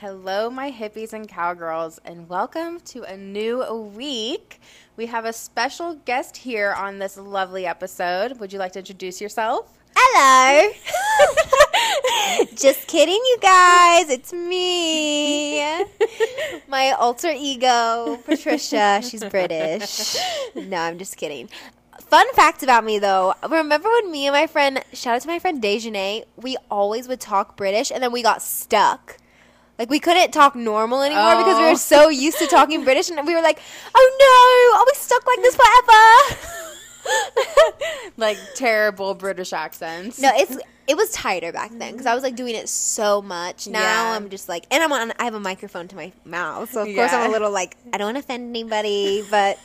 Hello, my hippies and cowgirls, and welcome to a new week. We have a special guest here on this lovely episode. Would you like to introduce yourself? Hello. Just kidding, you guys. It's me. My alter ego, Patricia. She's British. No, I'm just kidding. Fun fact about me though. Remember when me and my friend, shout out to my friend Dejanay, we always would talk British and then we got stuck. Like we couldn't talk normal anymore because we Oh. were so used to talking British and we were like, "Oh no, are we stuck like this forever?" Like terrible British accents. No, it's it was tighter back then because I was like doing it so much. Now Yeah. I'm just like, and I'm on. I have a microphone to my mouth, so of course I'm a little like, I don't want to offend anybody. But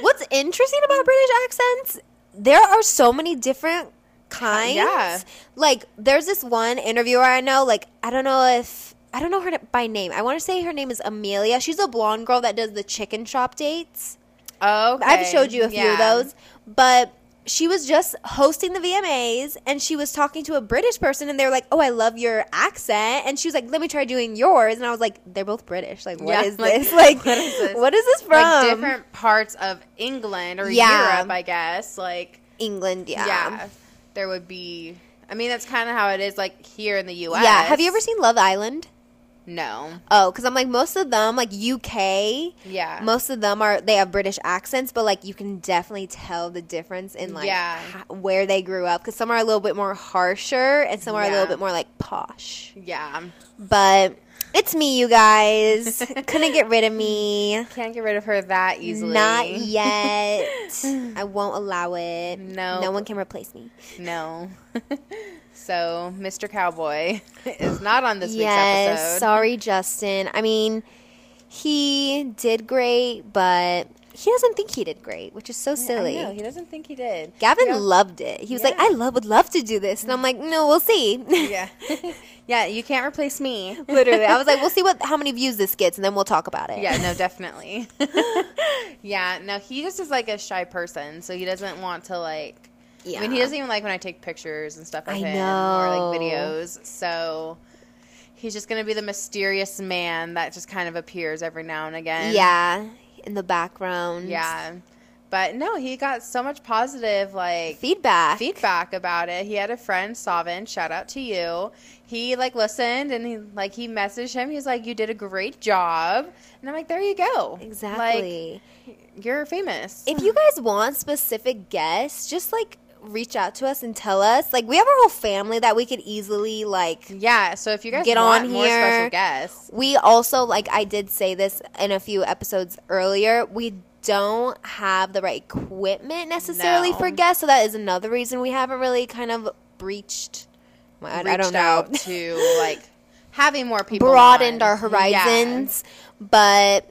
what's interesting about British accents? There are so many different kinds. Yeah. Like there's this one interviewer I know. Like I don't know if I don't know her by name. I want to say her name is Amelia. She's a blonde girl that does the chicken shop dates. Oh, okay. I've showed you a few Yeah. of those, but she was just hosting the VMAs and she was talking to a British person and they were like, "Oh, I love your accent," and she was like, "Let me try doing yours," and I was like, "They're both British. Like, what Yeah, is like, this? Like, what is this? What is this from? Like different parts of England or Yeah. Europe, I guess. Like, England, yeah. yeah. there would be. I mean, that's kind of how it is, like here in the U.S. Yeah. Have you ever seen Love Island? No. Oh, because I'm like most of them, like UK, Yeah. most of them are they have British accents, but like you can definitely tell the difference in like Yeah. where they grew up. Because some are a little bit more harsher and some are a little bit more like posh. yeah. But it's me, you guys. Couldn't get rid of me. Can't get rid of her that easily. Not yet. I won't allow it. No. No one can replace me. No. so, Mr. Cowboy is not on this yes. week's episode. Sorry, Justin. I mean, he did great, but he doesn't think he did great, which is so silly. I know, he doesn't think he did. Gavin You know- loved it. He was like, "I love, would love to do this," and I'm like, "No, we'll see." yeah. yeah, you can't replace me. Literally, I was like, "We'll see what how many views this gets, and then we'll talk about it." Yeah, no, definitely. yeah, no, he just is like a shy person, so he doesn't want to like. Yeah. I mean, he doesn't even like when I take pictures and stuff of I him or like videos. So he's just gonna be the mysterious man that just kind of appears every now and again. Yeah, in the background. yeah. But no, he got so much positive like feedback. feedback about it. He had a friend, Savin, shout out to you. He like listened and he like he messaged him. He's like, "You did a great job," and I'm like, "There you go, Exactly. Like, you're famous." if you guys want specific guests, just like reach out to us and tell us. Like we have our whole family that we could easily like. yeah, so if you guys Get want on more special here. guests, We also like I did say this in a few episodes earlier. We don't have the right equipment necessarily No. for guests, so that is another reason we haven't really kind of breached. I, I don't know. out to like having more people broadened on. our horizons. But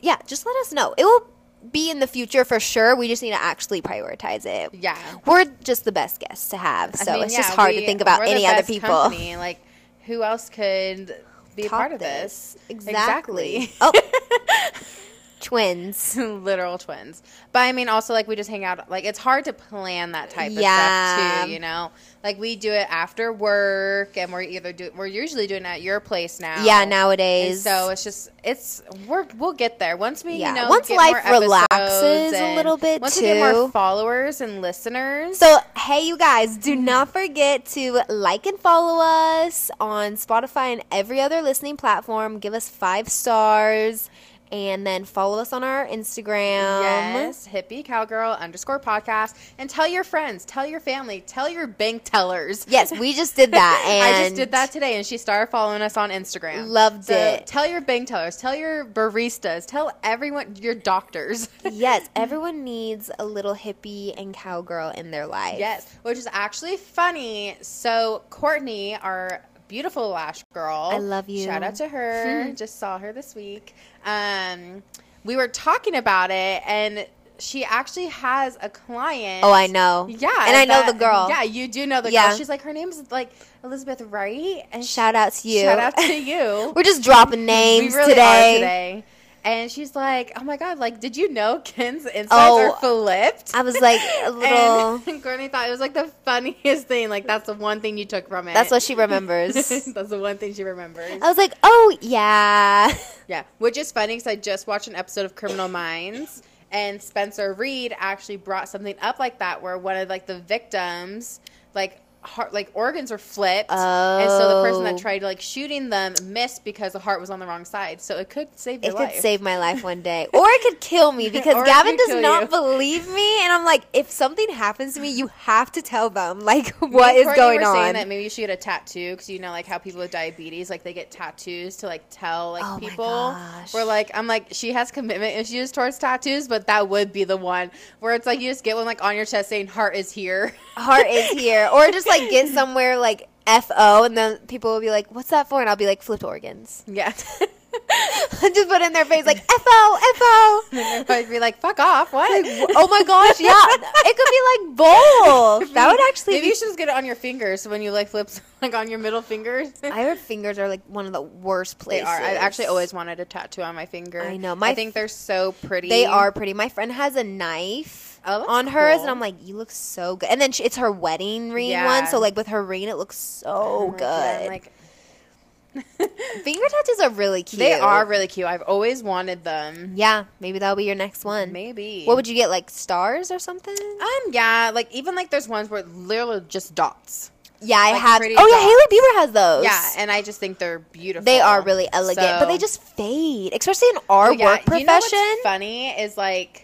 yeah, just let us know. It will be in the future for sure. We just need to actually prioritize it. Yeah, We're just the best guests to have, I so mean, it's yeah, just hard to think about any other people. company. Like, who else could be a part of this? Exactly. Exactly. Oh, twins. literal twins. But I mean, also like we just hang out. Like it's hard to plan that type of stuff too. You know, like we do it after work, and we're either doing, we're usually doing it at your place now. Yeah, And nowadays. so it's just it's we're we'll get there once we Yeah. you know Once life relaxes a little bit, once we get more followers and listeners. So, hey, you guys, do not forget to like and follow us on Spotify and every other listening platform. Give us five stars and then follow us on our Instagram. Yes, hippie cowgirl underscore podcast, and tell your friends, tell your family, tell your bank tellers. Yes, we just did that. And I just did that today, and she started following us on Instagram. Loved So it. Tell your bank tellers, tell your baristas, tell everyone, your doctors. Yes, everyone needs a little hippie and cowgirl in their life. yes, which is actually funny. So Courtney, our beautiful lash girl, I love you. Shout out to her. just saw her this week. Um, we were talking about it, and she actually has a client. Oh, I know. Yeah, And I know the girl. Yeah, you do know the Yeah. girl. She's like her name's like Elizabeth Wright, and Shout out to you. shout out to you. We're just dropping names we really today. are today. And she's like, "Oh my god, like, did you know Ken's insides Oh, are flipped?" I was like a little. And Courtney thought it was like the funniest thing. Like that's the one thing you took from it. That's what she remembers. that's the one thing she remembers. I was like, oh yeah. Yeah, which is funny because I just watched an episode of Criminal Minds, and Spencer Reid actually brought something up like that, where one of like the victims, like heart, like organs are flipped, and so the person Oh. that tried like shooting them missed because the heart was on the wrong side. So it could save It your could life. save my life one day, or it could kill me because Gavin does not you. believe me, and I'm like, if something happens to me, you have to tell them like what is going were saying on. That maybe you should get a tattoo because you know, like how people with diabetes, like they get tattoos to like tell like Oh people. Where like I'm like she has commitment issues towards tattoos, but that would be the one where it's like you just get one like on your chest saying "heart is here." Heart is here, or just like get somewhere like F O, and then people will be like, "What's that for?" And I'll be like, "Flipped organs." yeah. just put in their face like fo And I'd be like, "Fuck off!" What? Oh my gosh, yeah, it could be like both. That would actually Maybe be you should just get it on your fingers so when you like flips like on your middle fingers. I heard fingers are like one of the worst they places. are. I actually always wanted a tattoo on my finger. I know. My I think they're so pretty. They are pretty. My friend has a knife Oh, on hers, cool. and I'm like, you look so good. And then she, it's her wedding ring Yeah. one, so like with her ring, it looks so Oh God, good. Like Finger tattoos are really cute. they are really cute. I've always wanted them. Yeah, maybe that'll be your next one. Maybe. What would you get? Like stars or something? Um. Yeah. Like even like there's ones where literally just dots. yeah, I like have. Oh yeah. Hailey Bieber has those. Yeah, and I just think they're beautiful. they are really elegant, but they just fade, especially in our Oh, yeah. work You know what's profession. funny is like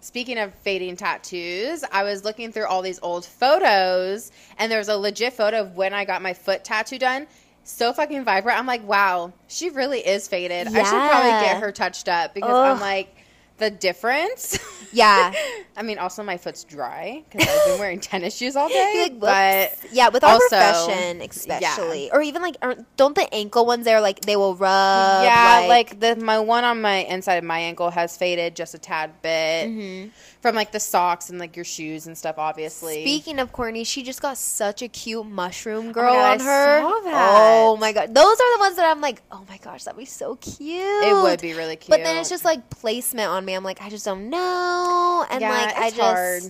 speaking of fading tattoos, I was looking through all these old photos and there was a legit photo of when I got my foot tattoo done. So fucking vibrant. I'm like, wow, she really is faded. I should probably get her touched up because Ugh. I'm like the difference. Yeah. I mean, also my foot's dry because I've been wearing tennis shoes all day. Like, but yeah, with our also- profession, especially, or even like, don't the ankle ones there like they will rub? yeah, like, the my one on my inside of my ankle has faded just a tad bit Mhm. From like the socks and like your shoes and stuff. Obviously, Speaking of Courtney, she just got such a cute mushroom Oh girl God, on I her. saw oh that. Oh my god, those are the ones that I'm like, oh my gosh, that'd be so cute. it would be really cute. But then it's just like placement on me. I'm like, I just don't know, and yeah, like I just hard.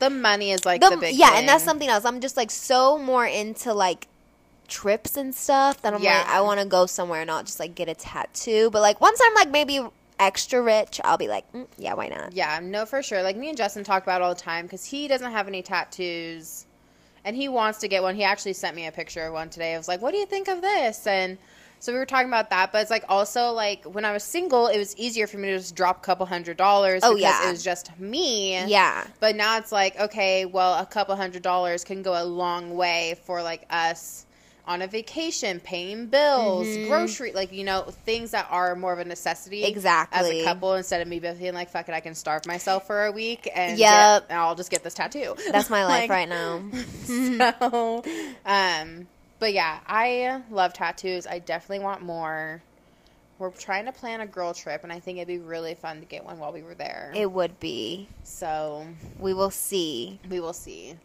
The money is like the- the, big yeah, thing. and that's something else. I'm just like so more into like trips and stuff that I'm Yeah. like, I want to go somewhere and not just like get a tattoo. But like once I'm like maybe extra rich, I'll be like, mm, yeah, why not? Yeah, no, for sure. Like me and Justin talk about all the time because he doesn't have any tattoos, and he wants to get one. He actually sent me a picture of one today. I was like, "What do you think of this?" And so we were talking about that. But it's like also like when I was single, it was easier for me to just drop a couple hundred dollars. Oh, because yeah. it was just me. Yeah. But now it's like, okay, well, a couple hundred dollars can go a long way for like us on a vacation, paying bills, Mhm. grocery, like you know, things that are more of a necessity Exactly. as a couple. Instead of me being like, "Fuck it, I can starve myself for a week and get- I'll just get this tattoo." That's my life Like, right now. So, um, but yeah, I love tattoos. I definitely want more. We're trying to plan a girl trip, and I think it'd be really fun to get one while we were there. It would be. so We will see. we will see.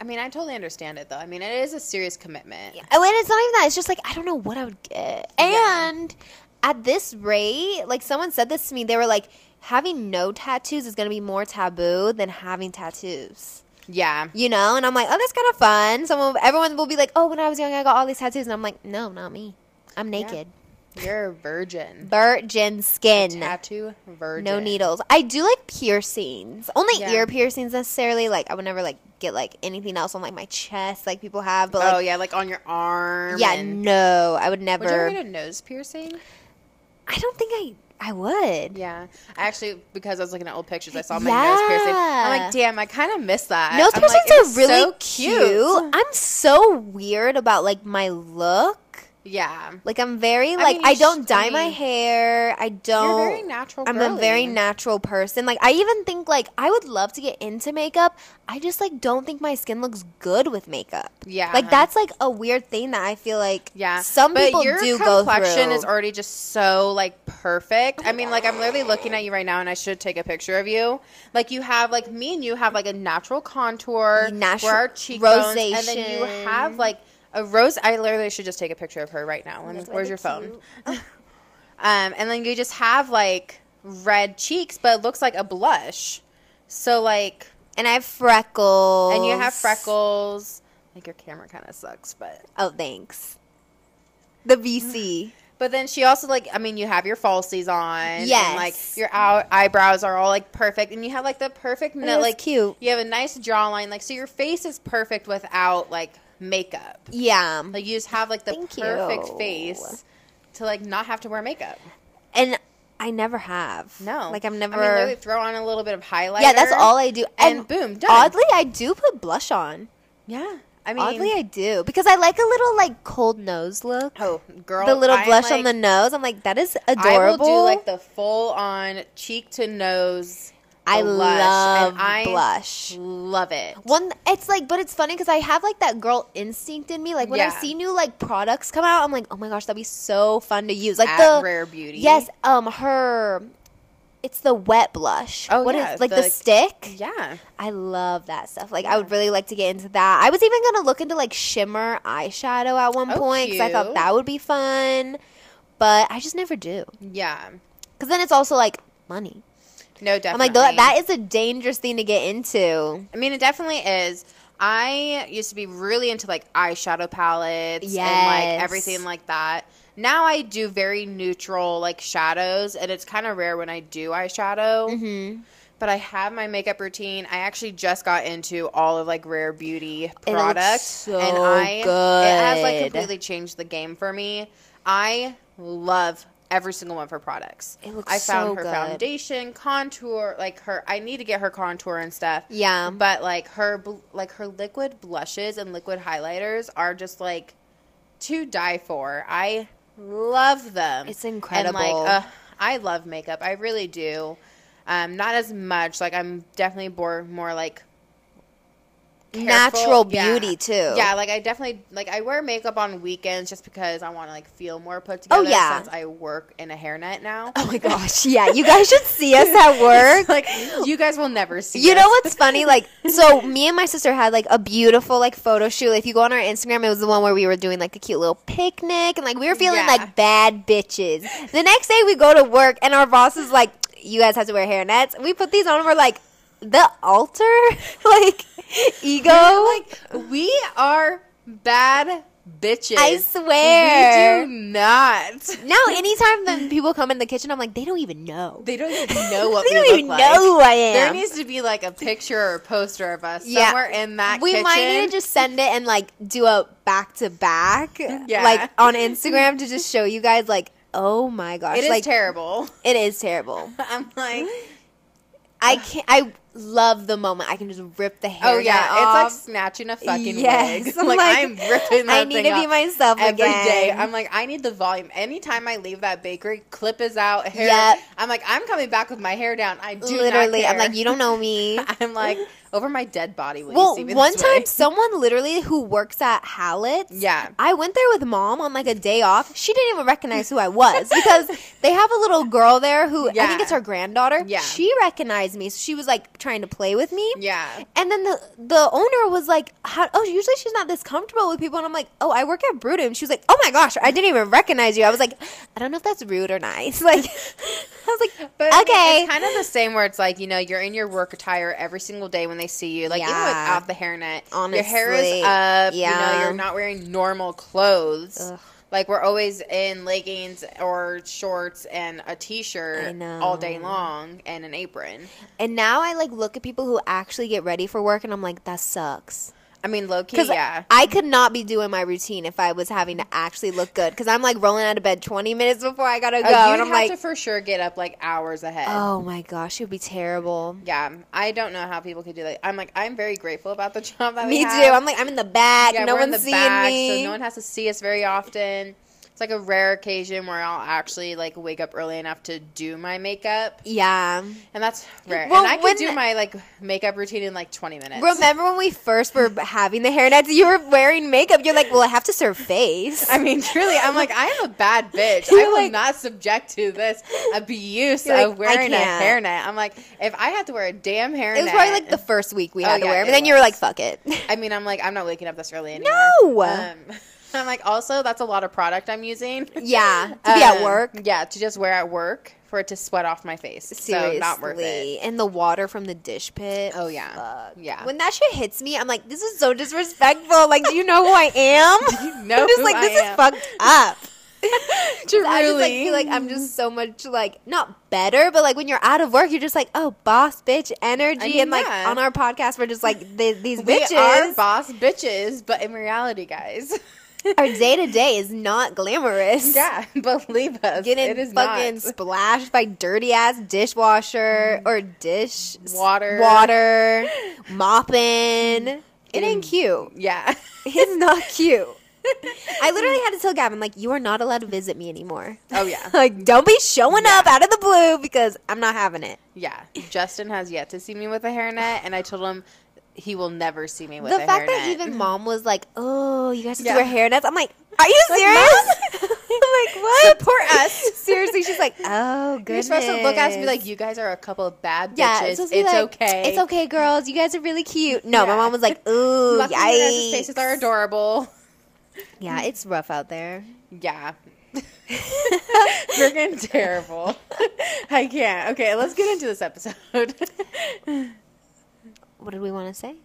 I mean, I totally understand it though. I mean, it is a serious commitment. Oh, and it's not even that. It's just like I don't know what I would get. Yeah. And at this rate, like someone said this to me, they were like, having no tattoos is going to be more taboo than having tattoos. Yeah. You know, and I'm like, oh, that's kind of fun. Someone, everyone will be like, oh, when I was young, I got all these tattoos, and I'm like, no, not me. I'm naked, You're a virgin. virgin skin, Tattoo virgin. no needles. I do like piercings, only Yeah. ear piercings necessarily. Like I would never like get like anything else on like my chest, like people have. But oh, like, oh yeah, like on your arm. yeah, and- no, I would never. Would you ever get a nose piercing? I don't think I, I would. Yeah. I actually, because I was looking at old pictures, I saw my nose piercing. I'm like, damn, I kind of miss that. Nose I'm like, piercings it's are really so cute. I'm so weird about like my look. Yeah. Like I'm very I like mean, I, don't dye I my hair. I don't. You're very natural. I'm a very natural person. Like I even think like I would love to get into makeup. I just like don't think my skin looks good with makeup. Yeah. Like that's like a weird thing that I feel like Yeah, some but people your do go complexion through. is already just so like perfect. Oh I mean, like I'm literally looking at you right now, and I should take a picture of you. Like you have, like me and you have like a natural contour, Natural- where our cheekbones, and then you have like a rose. I literally should just take a picture of her right now. And That's where's your phone? Um, and then you just have like red cheeks, but it looks like a blush. So like, And I have freckles. and you have freckles. Like your camera kind of sucks, but Oh, thanks. The VC. but then she also like I mean you have your falsies on. and, Yes. like your eye- eyebrows are all like perfect, and you have like the perfect It no, is like cute. you have a nice jawline. Like so your face is perfect without like makeup. Yeah. Like you just have like the Thank perfect you. face to like not have to wear makeup. And I never have. No, Like I've never. I mean, literally throw on a little bit of highlighter. yeah, that's all I do. And, And, boom, done. oddly, I do put blush on. yeah. I mean, oddly, I do because I like a little like cold nose look. oh girl, the little I'm, blush on the nose. I'm like, that is adorable. I will do like the full on cheek to nose. I blush, love I blush. Love it. One, it's like, but it's funny because I have like that girl instinct in me. Like when I see new like products come out, I'm like, oh my gosh, that'd be so fun to use. Like At the Rare Beauty. yes, um, her, it's the wet blush. Oh, What is yeah, like the, the- stick? Yeah. I love that stuff. Like I would really like to get into that. I was even gonna look into like shimmer eyeshadow at one Oh, point because I thought that would be fun, but I just never do. Yeah. Because then it's also like money. No, definitely. I'm like "Th- that is a dangerous thing to get into. I mean, it definitely is. I used to be really into like eyeshadow palettes and like everything like that. Now I do very neutral like shadows, and it's kind of rare when I do eyeshadow. Mm-hmm. But I have my makeup routine. I actually just got into all of like Rare Beauty products, so and I it has like completely changed the game for me. I love every single one of her products. It looks I found so her good. foundation, contour, like her. I need to get her contour and stuff. Yeah. But like her, like her liquid blushes and liquid highlighters are just like to die for. I love them. It's incredible. And like, uh, I love makeup. I really do. Um, not as much. Like I'm definitely more more like careful. Natural Yeah. beauty too. Yeah, like I definitely like I wear makeup on weekends just because I want to like feel more put oh, together. Oh, yeah. since I work in a hairnet now. Oh my gosh. Yeah. You guys should see us at work. like you guys will never see. You us. know what's funny? Like, so me and my sister had like a beautiful like photo shoot. If you go on our Instagram, it was the one where we were doing like a cute little picnic and like we were feeling Yeah. like bad bitches. The next day we go to work and our boss is like, "You guys have to wear hairnets." We put these on. and We're like, the altar, like ego. like we are bad bitches. I swear. we do not. now, anytime that people come in the kitchen, I'm like, they don't even know. They don't even know what they we don't even like. know who I am. There needs to be like a picture or a poster of us Yeah. somewhere in that we kitchen. might need to just send it and like do a back to back, Yeah. like on Instagram to just show you guys like, oh my gosh, It is like terrible. it is terrible. I'm like, I can't. I love the moment I can just rip the hair. oh yeah, net it's like snatching a fucking Yes. wig. I'm Like, like, I'm ripping I need to be myself every again. day. I'm like, I need the volume. Anytime I leave that bakery, clip is out, hair. Yep. I'm like, I'm coming back with my hair down. I do literally. I'm like, you don't know me. I'm like, over my dead body. Well, you see me one time, someone literally who works at Hallett's. Yeah. I went there with mom on like a day off. She didn't even recognize who I was because they have a little girl there who I think it's her granddaughter. Yeah. She recognized me. So she was like trying to play with me. Yeah. And then the the owner was like, How, "Oh, usually she's not this comfortable with people." And I'm like, "Oh, I work at Brutum." She was like, "Oh my gosh, I didn't even recognize you." I was like, "I don't know if that's rude or nice." Like, I was like, But I mean, "Okay." it's kind of the same where it's like, you know, you're in your work attire every single day when they see you. Like, even Yeah. without the hairnet, honestly, your hair is up. You know, you're not wearing normal clothes. Ugh. Like, we're always in leggings or shorts and a t-shirt all day long and an apron. and now I like look at people who actually get ready for work, and I'm like, "That sucks." I mean, low key, yeah. I could not be doing my routine if I was having to actually look good. Because I'm like rolling out of bed 20 minutes before I gotta oh, go, Oh, you'd and I'm have like, to for sure get up like hours ahead. "Oh my gosh, it would be terrible." Yeah, I don't know how people could do that. I'm like, I'm very grateful about the job that Me we Me too. I'm like, I'm in the back. Yeah, no we're in one's the seeing back, me. so no one has to see us very often. It's like a rare occasion where I'll actually like wake up early enough to do my makeup, yeah. and that's rare. Well, and I when- do my like makeup routine in like 20 minutes. Remember when we first were having the hairnets? You were wearing makeup. You're like, well, I have to serve face. I mean, truly, I'm like, I am a bad bitch. I will like- not subject to this abuse of like, wearing a hairnet. I'm like, if I had to wear a damn hairnet, it was probably like the first week we Oh, had to yeah, wear, but then you were like, fuck it. I mean, I'm like, I'm not waking up this early anymore. No. Um, I'm like, also, that's a lot of product I'm using. Yeah, to be at Um, work. Yeah, to just wear at work for it to sweat off my face. Seriously, So not worth it. And the water from the dish pit. Oh, yeah. Fuck. Yeah. When that shit hits me, I'm like, this is so disrespectful. Like, do you know who I am? you know I'm just like, I this am. is fucked up. Truly. I just like feel like I'm just so much like not better, but like when you're out of work, you're just like, oh, boss bitch energy, I mean, and like yeah. on our podcast, we're just like the, these we bitches. are boss bitches, but in reality, guys. our day to day is not glamorous. yeah, believe us. Getting it is fucking not. splashed by dirty ass dishwasher mm. or dish Water. water, mopping. It ain't cute. Yeah. It's not cute. I literally had to tell Gavin, like, you are not allowed to visit me anymore. oh, yeah. Like, don't be showing Yeah. up out of the blue because I'm not having it. Yeah. Justin has yet to see me with a hairnet, and I told him he will never see me with the fact hairnet. that even mom was like, "Oh, you guys have Yeah. to wear hairnets," I'm like, "Are you serious?" Like, serious?" I'm like, "What?" Support us. Seriously, she's like, "Oh, goodness." You're supposed to look at us and be like, you guys are a couple of bad bitches. Yeah, it's be like, okay. It's okay, girls. You guys are really cute. No, my mom was like, "Ooh, Lucky yikes." faces are adorable. Yeah, it's rough out there. Yeah. Freaking terrible. I can't. Okay, let's get into this episode. What did we want to say?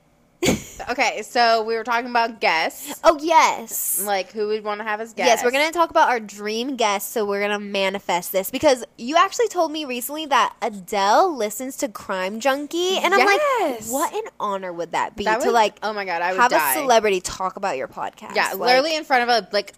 okay, so we were talking about guests. Oh yes. Like who we'd want to have as guests. Yes, we're gonna talk about our dream guests, so we're gonna manifest this because you actually told me recently that Adele listens to Crime Junkie, and I'm Yes. like, what an honor would that be That to would- like oh my god, I would have die. a celebrity talk about your podcast? Yeah, Like, literally in front of a like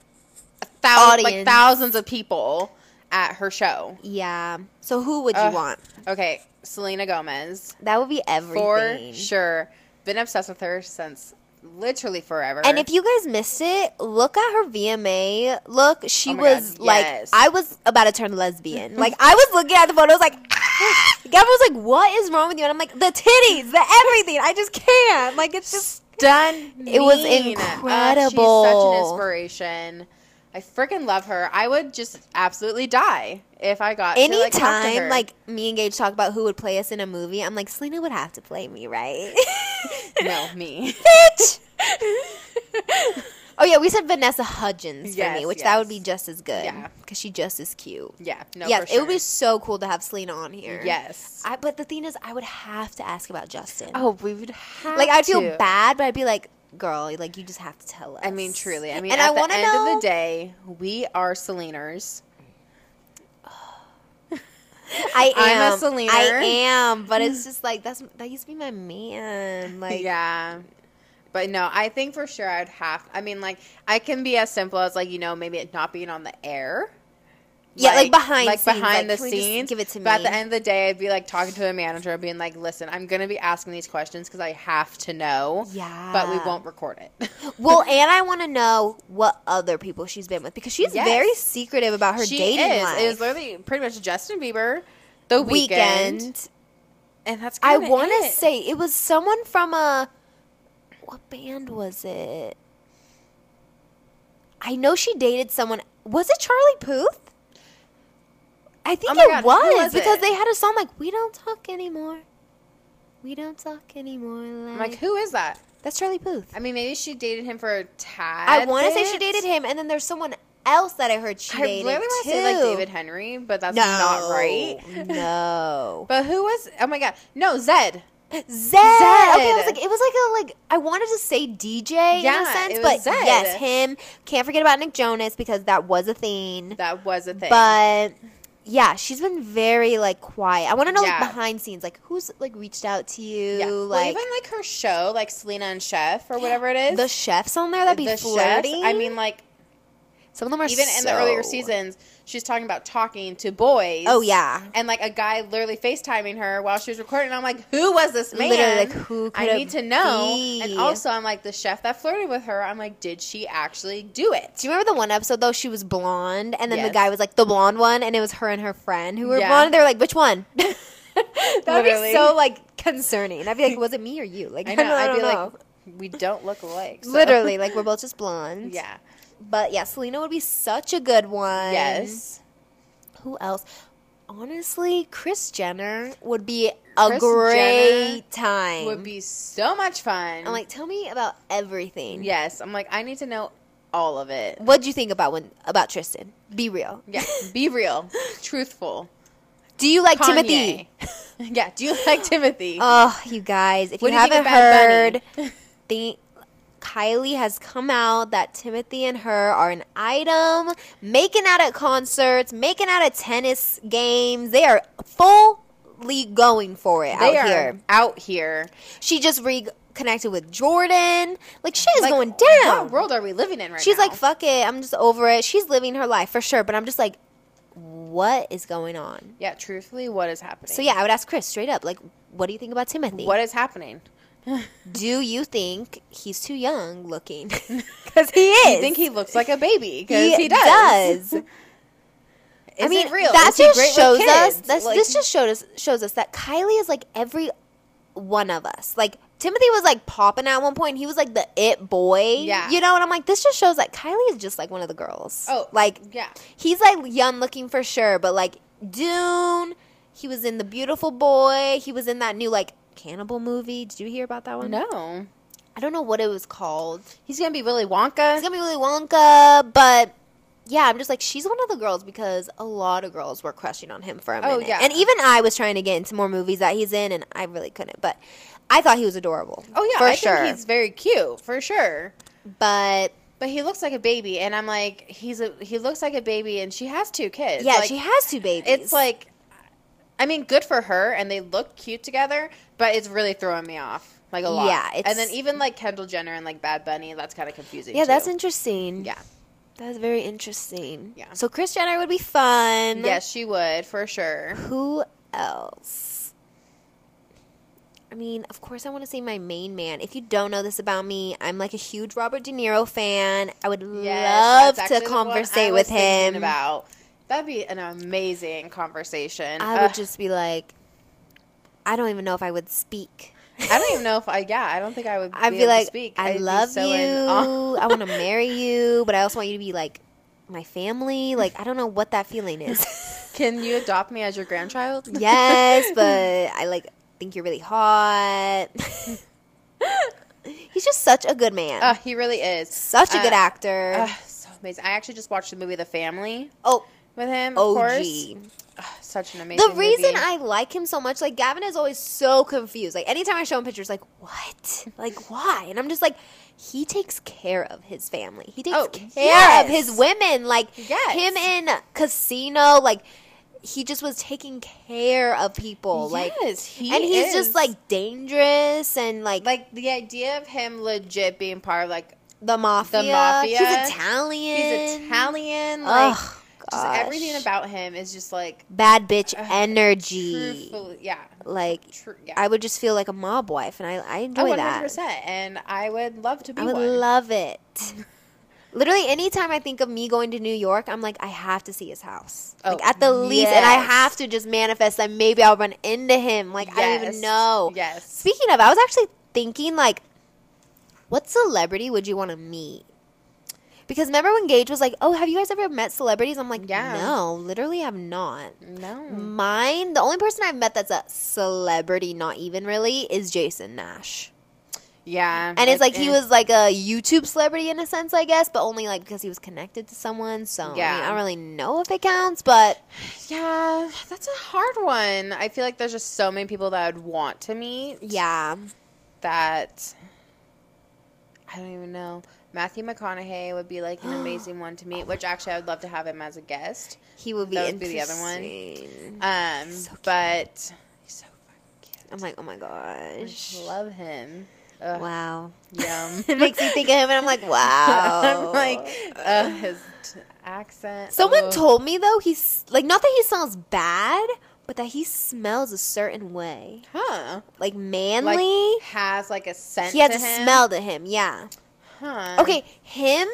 a thousand, like thousands of people at her show. Yeah. So who would you Ugh. want? Okay, Selena Gomez That would be everything. for sure. Been obsessed with her since literally forever. And if you guys missed it, look at her VMA look. She Oh was God, like, yes. I was about to turn lesbian. like, I was looking at the photos, like, ah! Gavin was like, "What is wrong with you?" And I'm like, "The titties, the everything. I just can't. Like, it's just." done. It was Uh, she's incredible. such an inspiration. I freaking love her. I would just absolutely die if I got to, like, talk to Anytime, like, me and Gage talk about who would play us in a movie, I'm like, Selena would have to play me, right? no me. bitch. Oh yeah, we said Vanessa Hudgens for Yes, me, which that would be just as good. Yeah. because she just as cute. yeah, no. yes, for sure. it would be so cool to have Selena on here. Yes. I, but the thing is, I would have to ask about Justin. oh, we would have like I'd feel bad, but I'd be like, "Girl, like you just have to tell us." I mean, truly. I mean, and at I want to end know. of the day, we are Seleners. I I'm a am. Selena. I am, but it's just like that's that used to be my man. Like, yeah. But no, I think for sure I'd have. I mean, like I can be as simple as like you know maybe it not being on the air. Yeah, like behind like scenes, behind like, the can we just scenes. give it to me. But at the end of the day, I'd be like talking to a manager, being like, "Listen, I'm gonna be asking these questions because I have to know, yeah, but we won't record it." Well, and I want to know what other people she's been with because she's Yes. very secretive about her she dating is. life. It was literally pretty much Justin Bieber, The Weeknd. Weeknd, and that's. I want to say it was someone from a what band was it? I know she dated someone. Was it Charlie Puth? I think Oh it God, was, was because it? they had a song like "We Don't Talk Anymore." We don't talk anymore. Like, I'm like, who is that? that's Charlie Puth. I mean, maybe she dated him for a tad. I want to say she dated him, and then there's someone else that I heard she I dated literally want to say like David Henrie, but that's no, not right. No, But who was? Oh my god, no Zedd. Zedd. Okay, I was like, it was like a like I wanted to say DJ in a sense, but Zedd. yes, him. Can't forget about Nick Jonas because that was a thing. That was a thing. But yeah, she's been very like quiet. I want to know Yeah. like behind scenes, like who's like reached out to you, yeah. well, like even like her show, like Selena and Chef or whatever it is. the chefs on there. That'd be the chefs. I mean, like some of them are even in the earlier seasons, she's talking about talking to boys. Oh yeah, And like a guy literally FaceTiming her while she was recording. And I'm like, who was this man? Literally, like, who could I need to know. be? And also, I'm like, the chef that flirted with her, I'm like, did she actually do it? Do you remember the one episode though? She was blonde, and then the guy was like the blonde one, and it was her and her friend who were Yeah. blonde. They were like, "Which one?" that would be so like concerning. I'd be like, "Was it me or you?" Like, I, know. I I'd don't be know. like, we don't look alike. so- Literally, like we're both just blonde. yeah. But yeah, Selena would be such a good one. Yes. Who else? Honestly, Kris Jenner would be a Kris great time. Would be so much fun. I'm like, tell me about everything. yes. I'm like, I need to know all of it. What'd you think about when about Tristan? Be real. Yeah, be real, truthful. Do you like Timothy? Yeah, do you like Timothy? Oh, you guys, if What you haven't heard, Bunny? Kylie has come out that Timothy and her are an item, making out at concerts, making out at tennis games. They are fully going for it they out are here. out here. She just reconnected with Jordan. Like she is Like, going down. What world are we living in right now? She's now? like, fuck it. I'm just over it. She's living her life for sure. But I'm just like, what is going on? yeah, truthfully, what is happening? So yeah, I would ask Kris straight up, like, what do you think about Timothy? what is happening? Do you think he's too young looking? Because he is. You think he looks like a baby? Because he, does. does. Is I mean, it real? that Is just shows us. That's, Like- this just showed us shows us that Kylie is like every one of us. Like Timothy was like popping at one point. He was like the it boy. Yeah. you know. And I'm like, this just shows that Kylie is just like one of the girls. Oh, like yeah. he's like young looking for sure, but like Dune. He was in the Beautiful Boy. He was in that new like cannibal movie. Did you hear about that one? No, I don't know what it was called. he's gonna be Willy Wonka. He's gonna be Willy Wonka, but yeah, I'm just like she's one of the girls because a lot of girls were crushing on him for a Oh, minute. yeah. and even I was trying to get into more movies that he's in, and I really couldn't. But I thought he was adorable. oh yeah, for I sure. think he's very cute for sure. but But he looks like a baby, and I'm like, he's a he looks like a baby, and she has two kids. yeah, Like, she has two babies. It's like, I mean, good for her, and they look cute together, but it's really throwing me off like a lot. Yeah, it's- and then even like Kendall Jenner and like Bad Bunny, that's kind of confusing. yeah, that's interesting. yeah. that's very interesting. Yeah. So Kris Jenner would be fun. Yes, she would for sure. Who else? I mean, of course, I want to say my main man. If you don't know this about me, I'm like a huge Robert De Niro fan. I would love Yes, that's to actually the one I conversate with him. About that'd be an amazing conversation. I Ugh, would uh, just be like, I don't even know if I would speak. I don't even know if I. Yeah, I don't think I would. I'd be, be, able to like, speak. I I'd love so you. I want to marry you, but I also want you to be like my family. Like, I don't know what that feeling is. Can you adopt me as your grandchild? yes, but I like think you're really hot. He's just such a good man. Uh, he really is. such a good uh, actor. Uh, so amazing. I actually just watched the movie The Family oh, with him. Of OG. course. Ugh, such an amazing. The reason movie. I like him so much, like Gavin is always so confused. Like anytime I show him pictures, like what, like why? And I'm just like, he takes care of his family. He takes Oh, care yes. of his women. Like Yes. him in Casino, like he just was taking care of people. Like, Yes, he and he's is. just like dangerous and like, like the idea of him legit being part of like the mafia. The mafia. He's Italian. he's Italian. Like Ugh, just everything about him is just like bad bitch Ugh, energy. Yeah, Like true. Yeah, I would just feel like a mob wife, and I I enjoy one that. hundred percent, and I would love to be I would one. love it. Literally, anytime I think of me going to New York, I'm like, I have to see his house. Oh, like at the least, and I have to just manifest that maybe I'll run into him. Like I don't even know. Yes. Speaking of, I was actually thinking like, what celebrity would you want to meet? Because remember when Gage was like, "Oh, have you guys ever met celebrities?" I'm like, Yeah. "No, literally, have not." No. Mine, the only person I've met that's a celebrity, not even really, is Jason Nash. Yeah. And it's like he was like a YouTube celebrity in a sense, I guess, but only like because he was connected to someone. So yeah. Yeah. I, don't really know if it counts, but Yeah, that's a hard one. I feel like there's just so many people that I'd want to meet yeah, that I don't even know. Matthew McConaughey would be like an amazing one to meet, which actually I would love to have him as a guest. he would be. That would be the other one. Um, So but he's so fucking cute. I'm like, oh my gosh, just love him. Ugh, wow. Yum. it makes me think of him, and I'm like, wow. I'm like, uh, his t- accent. someone ugh. told me though he's like not that he smells bad, but that he smells a certain way, huh? like Like manly. has like a scent. he has to a him. smell to him, yeah. Huh. Okay, him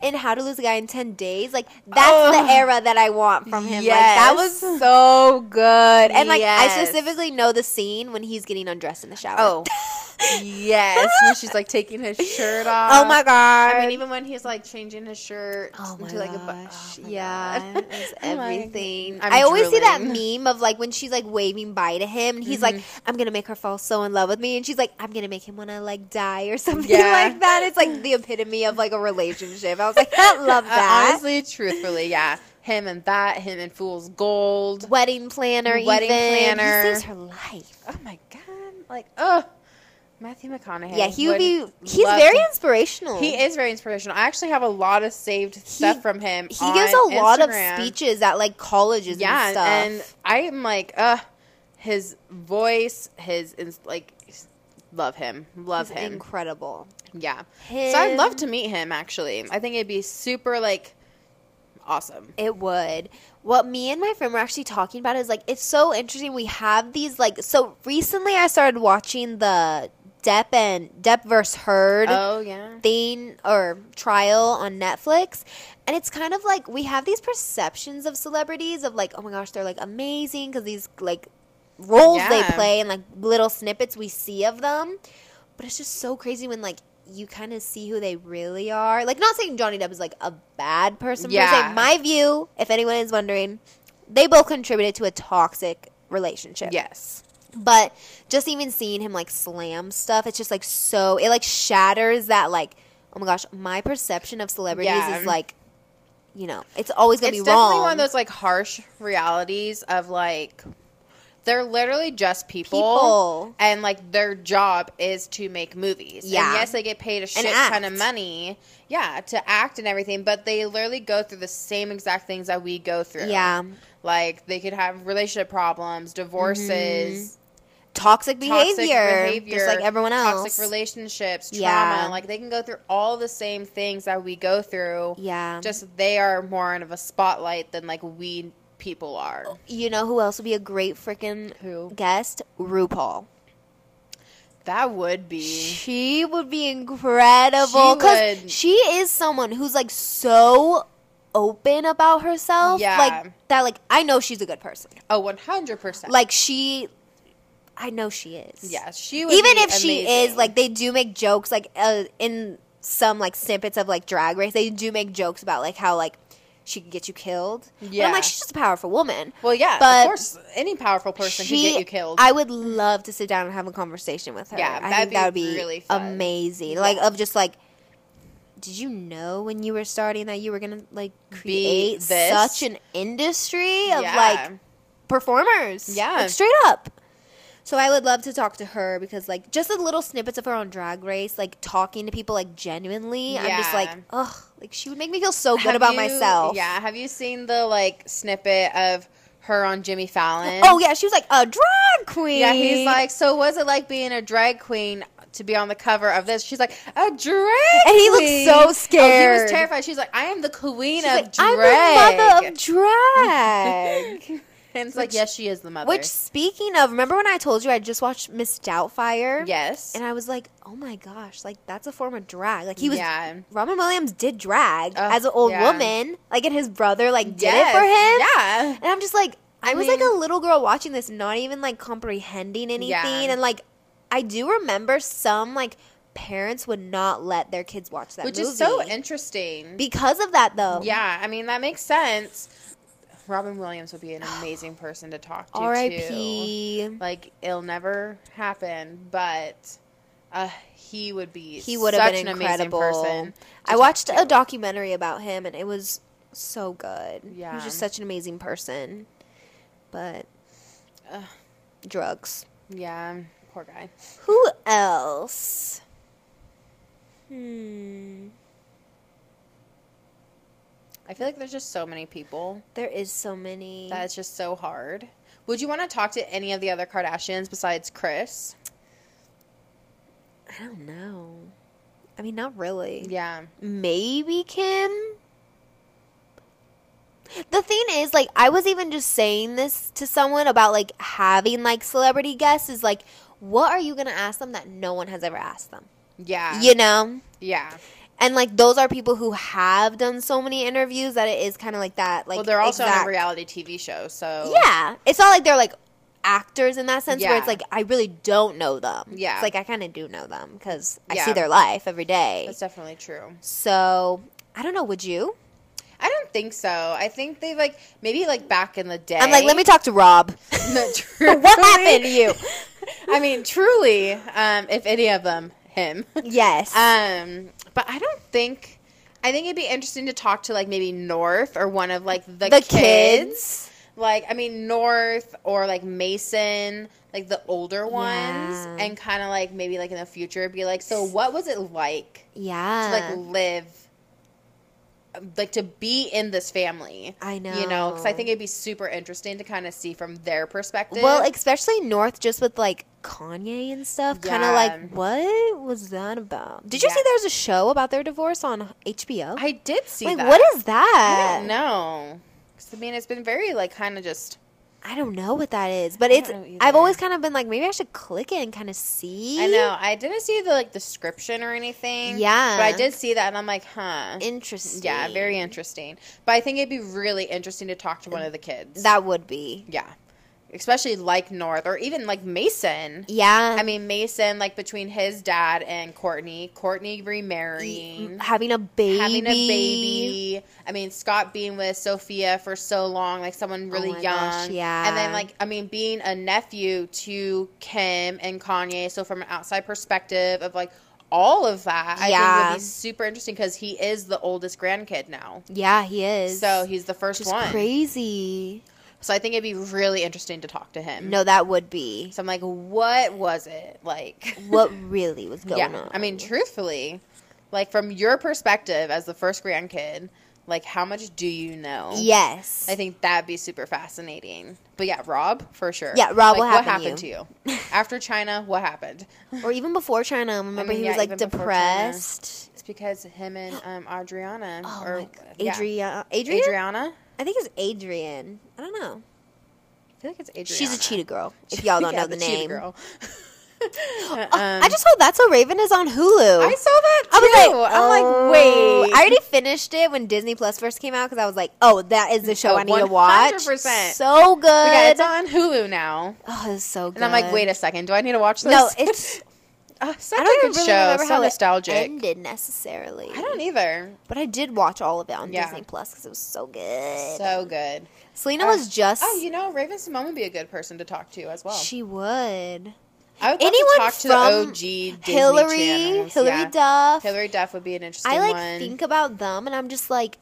and How to Lose a Guy in 10 Days, like, that's the era that I want from him. Like, Yes. that was so good. And, like, I specifically know the scene when he's getting undressed in the shower. Oh, Yes, when she's like taking his shirt off. Oh my god! I mean, even when he's like changing his shirt Oh into like a bush. oh yeah, God. it's Oh everything. I'm I always see that meme of like when she's like waving bye to him, and he's like, Mm-hmm. "I'm gonna make her fall so in love with me," and she's like, "I'm gonna make him wanna like die or something Yeah. like that." It's like the epitome of like a relationship. I was like, I love Uh, that. honestly, truthfully, yeah. Him and that, him and Fool's Gold. Wedding planner, Wedding even. planner. He saves her life. Oh my god! Like, oh, Matthew McConaughey. Yeah, he would be. He's very to- inspirational. He is very inspirational. I actually have a lot of saved stuff from him. He gives a lot of speeches at like colleges Yeah, and stuff. and I am like, uh, his voice, his like, love him, love He's him. incredible. yeah. Him, So I'd love to meet him. Actually, I think it'd be super like awesome. It would. What me and my friend were actually talking about is like it's so interesting. We have these like so recently. I started watching the Depp and Depp versus Heard Oh yeah. thing or trial on Netflix. And it's kind of like we have these perceptions of celebrities of like, oh my gosh, they're like amazing because these like roles they play and like little snippets we see of them. But it's just so crazy when like you kind of see who they really are. Like, not saying Johnny Depp is like a bad person per Yeah. se. My view, if anyone is wondering, they both contributed to a toxic relationship. Yes. But just even seeing him like slam stuff, it's just like so it like shatters that like oh my gosh, my perception of celebrities Yeah. is like you know, it's always gonna It's be definitely wrong. one of those like harsh realities of like they're literally just people, People. and like their job is to make movies. Yeah. And yes, they get paid a shit ton of money. Yeah, to act and everything, but they literally go through the same exact things that we go through. Yeah. Like they could have relationship problems, divorces, toxic toxic behavior, behavior, just like everyone else. toxic relationships, trauma. Yeah. Like they can go through all the same things that we go through. yeah. Just they are more of a spotlight than like we people are. you know who else would be a great freaking Who? guest? RuPaul. That would be. She would be incredible because would. she is someone who's like so open about herself. Yeah. Like that like I know she's a good person. Oh, one hundred percent. Like she I know she is. yeah, she would Even if she amazing. is like they do make jokes like uh, in some like snippets of like drag race they do make jokes about like how like she could get you killed. Yeah. I'm like she's just a powerful woman. Well, yeah, but of course, any powerful person she, can get you killed. I would love to sit down and have a conversation with her. Yeah, I think that would be really fun. amazing. Like of just like, did you know when you were starting that you were gonna like create such an industry of yeah. like performers? Yeah. like, straight up. So I would love to talk to her because like just the little snippets of her on Drag Race, like talking to people like genuinely. I'm just like, ugh, like she would make me feel so good Have about you- myself. Yeah, have you seen the like snippet of her on Jimmy Fallon? Oh yeah, she was like a drag queen. Yeah, he's like, so was it like being a drag queen to be on the cover of this? She's like, a drag And he looked queen? so Oh, he was terrified. She's like, I am the queen She's of like, drag. I'm the mother of drag. and it's like, yes, she is the mother. Which, speaking of, remember when I told you I just watched Miss Doubtfire? yes, And I was like, oh my gosh, like that's a form of drag. Like he was, Yeah. Robin Williams did drag Ugh, as an old yeah. woman, like, and his brother like did Yes, it for him. Yeah. And I'm just like, I, I was like a little girl watching this, not even like comprehending anything, Yeah. and like I do remember some like parents would not let their kids watch that Which movie is so interesting. because of that though. yeah, I mean that makes sense. Robin Williams would be an amazing person to talk to. R.I.P. Like it'll never happen, but uh, he would be. He would have been incredible. person. I watched a documentary about him, and it was so good. he Yeah. was just such an amazing person. But Ugh. drugs. Yeah, poor guy. Who else? Hmm. I feel like there's just so many people There is so many. That is just so hard. Would you want to talk to any of the other Kardashians besides Kris? I don't know. I mean, not really. Yeah. Maybe Kim. The thing is, like, I was even just saying this to someone about like having like celebrity guests is like, what are you gonna ask them that no one has ever asked them? Yeah. You know? Yeah. And like those are people who have done so many interviews that it is kind of like that. Like, well, they're also exact- on a reality TV show, so Yeah, it's not like they're like actors in that sense where it's like I really don't know them. Yeah. It's like I kind of do know them because I Yeah. see their life every day. That's definitely true. So I don't know. Would you? I don't think so. I think they like maybe like back in the day. I'm like, let me talk to Rob. No, what happened to you? I mean, truly, um, if any of them, him. Yes. Um, but I don't think. I think it'd be interesting to talk to like maybe North or one of like the, the kids. kids. Like I mean North or like Mason, like the older ones, Yeah. and kind of like maybe like in the future be like, so what was it like Yeah. to like live, like to be in this family? I know. You know, because I think it'd be super interesting to kind of see from their perspective. Well, especially North, just with like Kanye and stuff. Kind of like, what was that about? Did you Yeah. see there's a show about their divorce on HBO? I did see like, that. what is that? I don't know. I mean, it's been very like kind of just. I don't know what that is, but I it's. I've always kind of been like, maybe I should click it and kind of see. I know. I didn't see the like description or anything. Yeah. But I did see that, and I'm like, huh. Interesting. Yeah, very interesting. But I think it'd be really interesting to talk to one of the kids. That would be. yeah, especially like North or even like Mason. Yeah. I mean Mason, like between his dad and Courtney, Courtney remarrying, having a baby. having a baby. I mean Scott being with Sophia for so long, like someone really Oh young. gosh, yeah. And then like I mean being a nephew to Kim and Kanye. So from an outside perspective of like all of that, I think Yeah. would be super interesting because he is the oldest grandkid now. Yeah, he is. So he's the first just one. crazy. So I think it'd be really interesting to talk to him. No, that would be. So I'm like, what was it like? What really was going yeah. on? I mean, truthfully, like from your perspective as the first grandkid, like how much do you know? yes. I think that'd be super fascinating. But yeah, Rob for sure. Yeah, Rob, Like, what happened to you? After China, what happened? or even before China, I remember mean, he yeah, was like depressed. It's because him and um, Adriana Oh or God. yeah. Adria- Adrian? Adriana. I think it's Adrian. I don't know. I feel like it's Adrian. She's a cheetah girl. If y'all don't Yeah, know the, cheetah name. girl. Oh, Um, I just saw That's So Raven is on Hulu. I saw that too. I was like, I'm like, oh. wait. I already finished it when Disney Plus first came out because I was like, oh, that is the show Oh, I need to watch. 100%. So good. But yeah, it's on Hulu now. oh, it's so good. And I'm like, wait a second, do I need to watch this? No, it's. oh, such I a don't good really show. remember So how nostalgic. it ended necessarily. I don't either. But I did watch all of it on Yeah. Disney Plus because it was so good. So good. Selena Uh, was just. Oh, you know, Raven-Symoné would be a good person to talk to as well. She would. I would anyone to talk to the OG Disney Hilary, channels. Hilary yeah. Duff. Hilary Duff would be an interesting I like one. think about them and I'm just like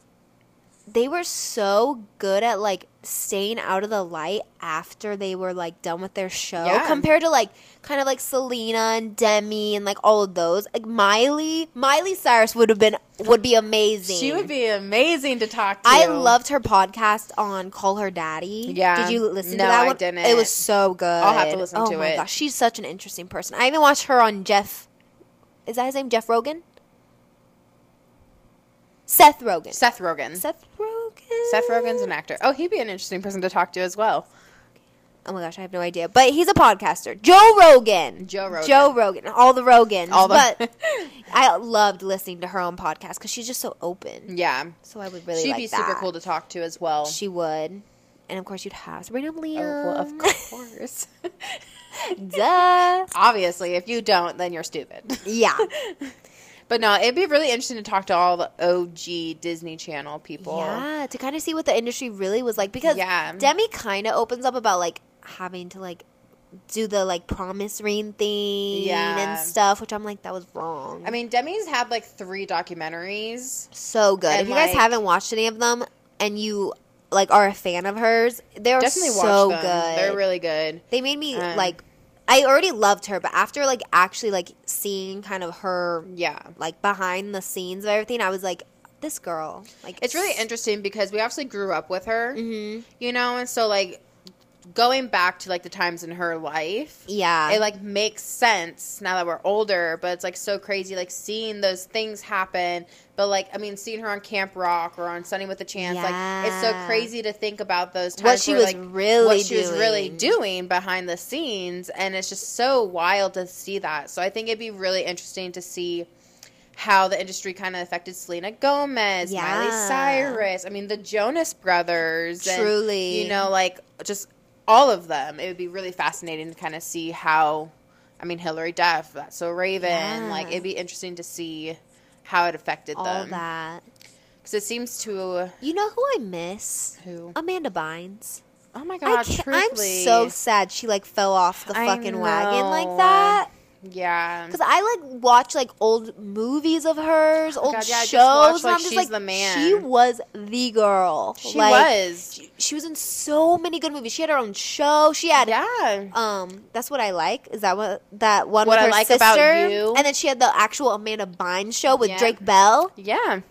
they were so good at like staying out of the light after they were like done with their show Yeah. compared to like kind of like Selena and Demi and like all of those. Like Miley, Miley Cyrus would have been would be amazing. she would be amazing to talk to. I loved her podcast on Call Her Daddy. Yeah. Did you listen No, to that I didn't. It was so good. I'll have to listen to it. oh to my it. gosh, she's such an interesting person. I even watched her on Jeff. Is that his name? Jeff Rogan. Seth Rogen. Seth Rogen. Seth Rogen. Seth Rogen's an actor. Oh, he'd be an interesting person to talk to as well. Oh my gosh, I have no idea. But he's a podcaster. Joe Rogan. Joe Rogan. Joe Rogan. All the Rogans. All the- But I loved listening to her own podcast because she's just so open. Yeah. So I would really She'd like be super cool to talk to as well. She would. And of course, you'd have Sabrina Liam. Oh, well, of course. Duh. Obviously, if you don't, then you're stupid. Yeah. But no, it'd be really interesting to talk to all the OG Disney Channel people. Yeah, to kind of see what the industry really was like because Yeah. Demi kind of opens up about like having to like do the like promise ring thing Yeah. and stuff, which I'm like that was wrong. I mean, Demi's had like three documentaries. so good. if you guys haven't watched any of them and you like are a fan of hers, they're Definitely so good. They're really good. they made me Um, like I already loved her, but after like actually like seeing kind of her Yeah. like behind the scenes of everything, I was like this girl. Like It's really interesting because we obviously grew up with her, Mhm. you know, and so like going back to like the times in her life, Yeah. it like makes sense now that we're older, but it's like so crazy like seeing those things happen. But like I mean seeing her on Camp Rock or on Sonny with a Chance, like it's so crazy to think about those times what she where, was like, really what she was really doing. doing behind the scenes and it's just so wild to see that. So I think it'd be really interesting to see how the industry kind of affected Selena Gomez, Miley Cyrus, I mean the Jonas brothers and, Truly. you know like just all of them. It would be really fascinating to kind of see how. I mean, Hilary Duff, that's so Raven. Yeah. Like, it'd be interesting to see how it affected All them. that. Because it seems to You know who I miss? who? Amanda Bynes. Oh my god! I'm so sad she like fell off the fucking wagon like that. Yeah. Because I like watch like old movies of hers, old Oh God, yeah, I shows. watched, and I'm just like, the Man. She was the girl. She Like, was. She, she was in so many good movies. She had her own show. She had Yeah. um. That's what I like. Is that what that one What with I her Like sister? About You. And then she had the actual Amanda Bynes show with Yeah. Drake Bell. Yeah.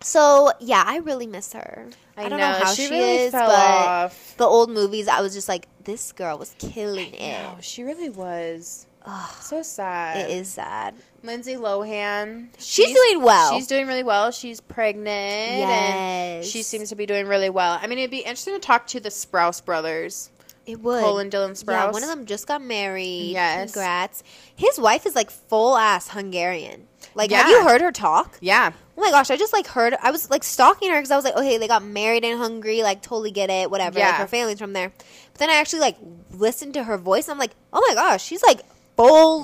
So yeah, I really miss her. I, don't know, how she, she, really is, but off. the old movies, I was just like, this girl was killing it. No, she really was. Ugh, So sad. it is sad. Lindsay Lohan. She's, doing well. She's doing really well. She's pregnant. And yes, she seems to be doing really well. I mean, it'd be interesting to talk to the Sprouse brothers, It would. Cole and Dylan Sprouse. Yeah, one of them just got married. Yes. Congrats. His wife is like full ass Hungarian. Like, have you heard her talk? Yeah. Oh my gosh, I just like heard. I was like stalking her because I was like, okay, they got married in Hungary. Like, totally get it. Whatever. Like, Yeah. her family's from there. But then I actually like listened to her voice. and I'm like, oh my gosh, she's like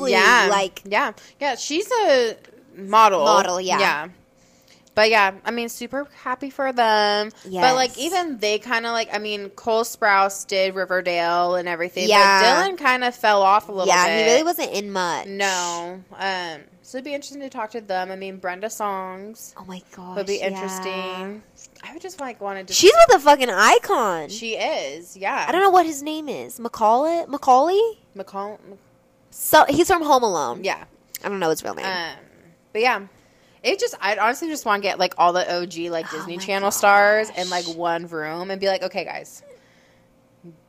Yeah. like yeah. Yeah. She's a model. Model, yeah. Yeah. But yeah, I mean, super happy for them. Yeah. But like, even they kind of like, I mean, Cole Sprouse did Riverdale and everything. Yeah. But Dylan kind of fell off a little yeah, bit. he really wasn't in much. No. Um. So it'd be interesting to talk to them. I mean, Brenda Songs Oh my gosh, would be yeah. interesting. I would just like wanted to. She's with a fucking icon. She is. Yeah. I don't know what his name is. Macaulay. Macaulay. McCall. So he's from Home Alone. Yeah. I don't know his real name. Um, but yeah, it just I honestly just want to get like all the OG like Oh Disney my Channel stars in like one room and be like, okay, guys,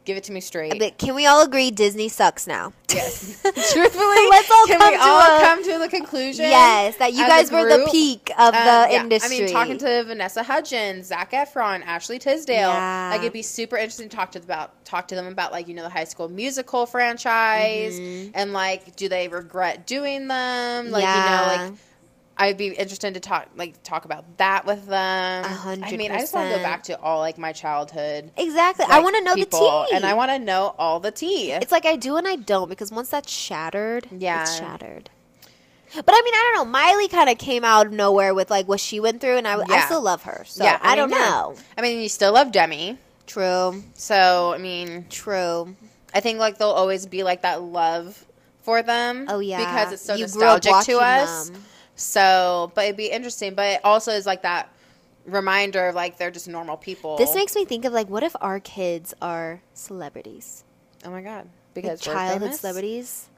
give it to me straight. But can we all agree Disney sucks now? yes, Truthfully, let's all can come we to all a- come to the conclusion? Yes, that you guys were the peak of Um, the yeah, industry. I mean, talking to Vanessa Hudgens, Zac Efron, Ashley Tisdale, Yeah. like it'd be super interesting to talk to about talk to them about like you know the High School Musical franchise Mhm. and like do they regret doing them? Like Yeah. you know, like I'd be interested to talk like talk about that with them. A hundred I mean, I just want to go back to all like my childhood. exactly. I like, want to know people, the tea, and I want to know all the tea. It's like I do and I don't because once that's shattered, Yeah. it's shattered. But I mean, I don't know. Miley kind of came out of nowhere with like what she went through, and I, I still love her. So Yeah, I, I don't mean, yeah. know. I mean, you still love Demi, True, so I mean, true. I think like there'll always be like that love for them. Oh yeah, because it's so You nostalgic to us. them. So, but it'd be interesting. But it also is like that reminder of like they're just normal people. This makes me think of like, what if our kids are celebrities, oh my god, like because we're childhood famous? celebrities?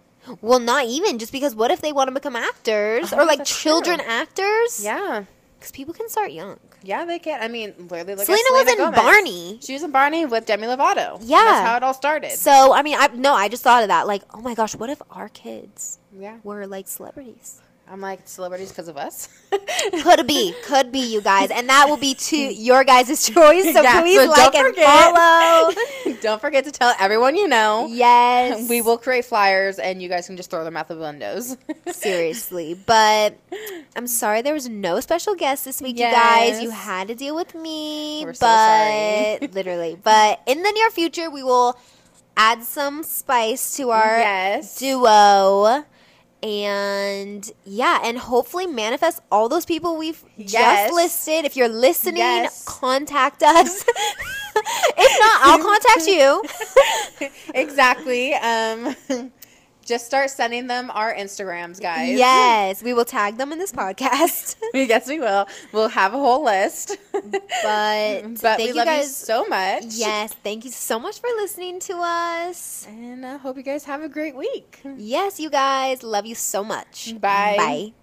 Well, not even just because. What if they want to become actors Oh, or like children true. actors? Yeah, because people can start young. yeah, they can. I mean, literally, look at Selena was in Gomez. Barney. She was in Barney with Demi Lovato. Yeah. that's how it all started. So I mean, I no, I just thought of that. Like, oh my gosh, what if our kids yeah, were like celebrities? I'm like celebrities because of us. Could be, could be, you guys, and that will be to your guys' choice. So Yeah, please so like and forget. follow. Don't forget to tell everyone you know. Yes, We will create flyers, and you guys can just throw them out the windows. seriously. But I'm sorry there was no special guest this week, you guys. You had to deal with me. We're so but sorry. literally, but in the near future, we will add some spice to our yes. duo. And yeah, and hopefully manifest all those people we've Yes. just listed. If you're listening, Yes. contact us. if not, I'll contact you. exactly. Um, just start sending them our Instagrams, guys. Yes, we will tag them in this podcast. yes, we will. We'll have a whole list. But but thank we you love you guys- so much. yes, thank you so much for listening to us. And I hope you guys have a great week. Yes, you guys, love you so much. Bye. Bye.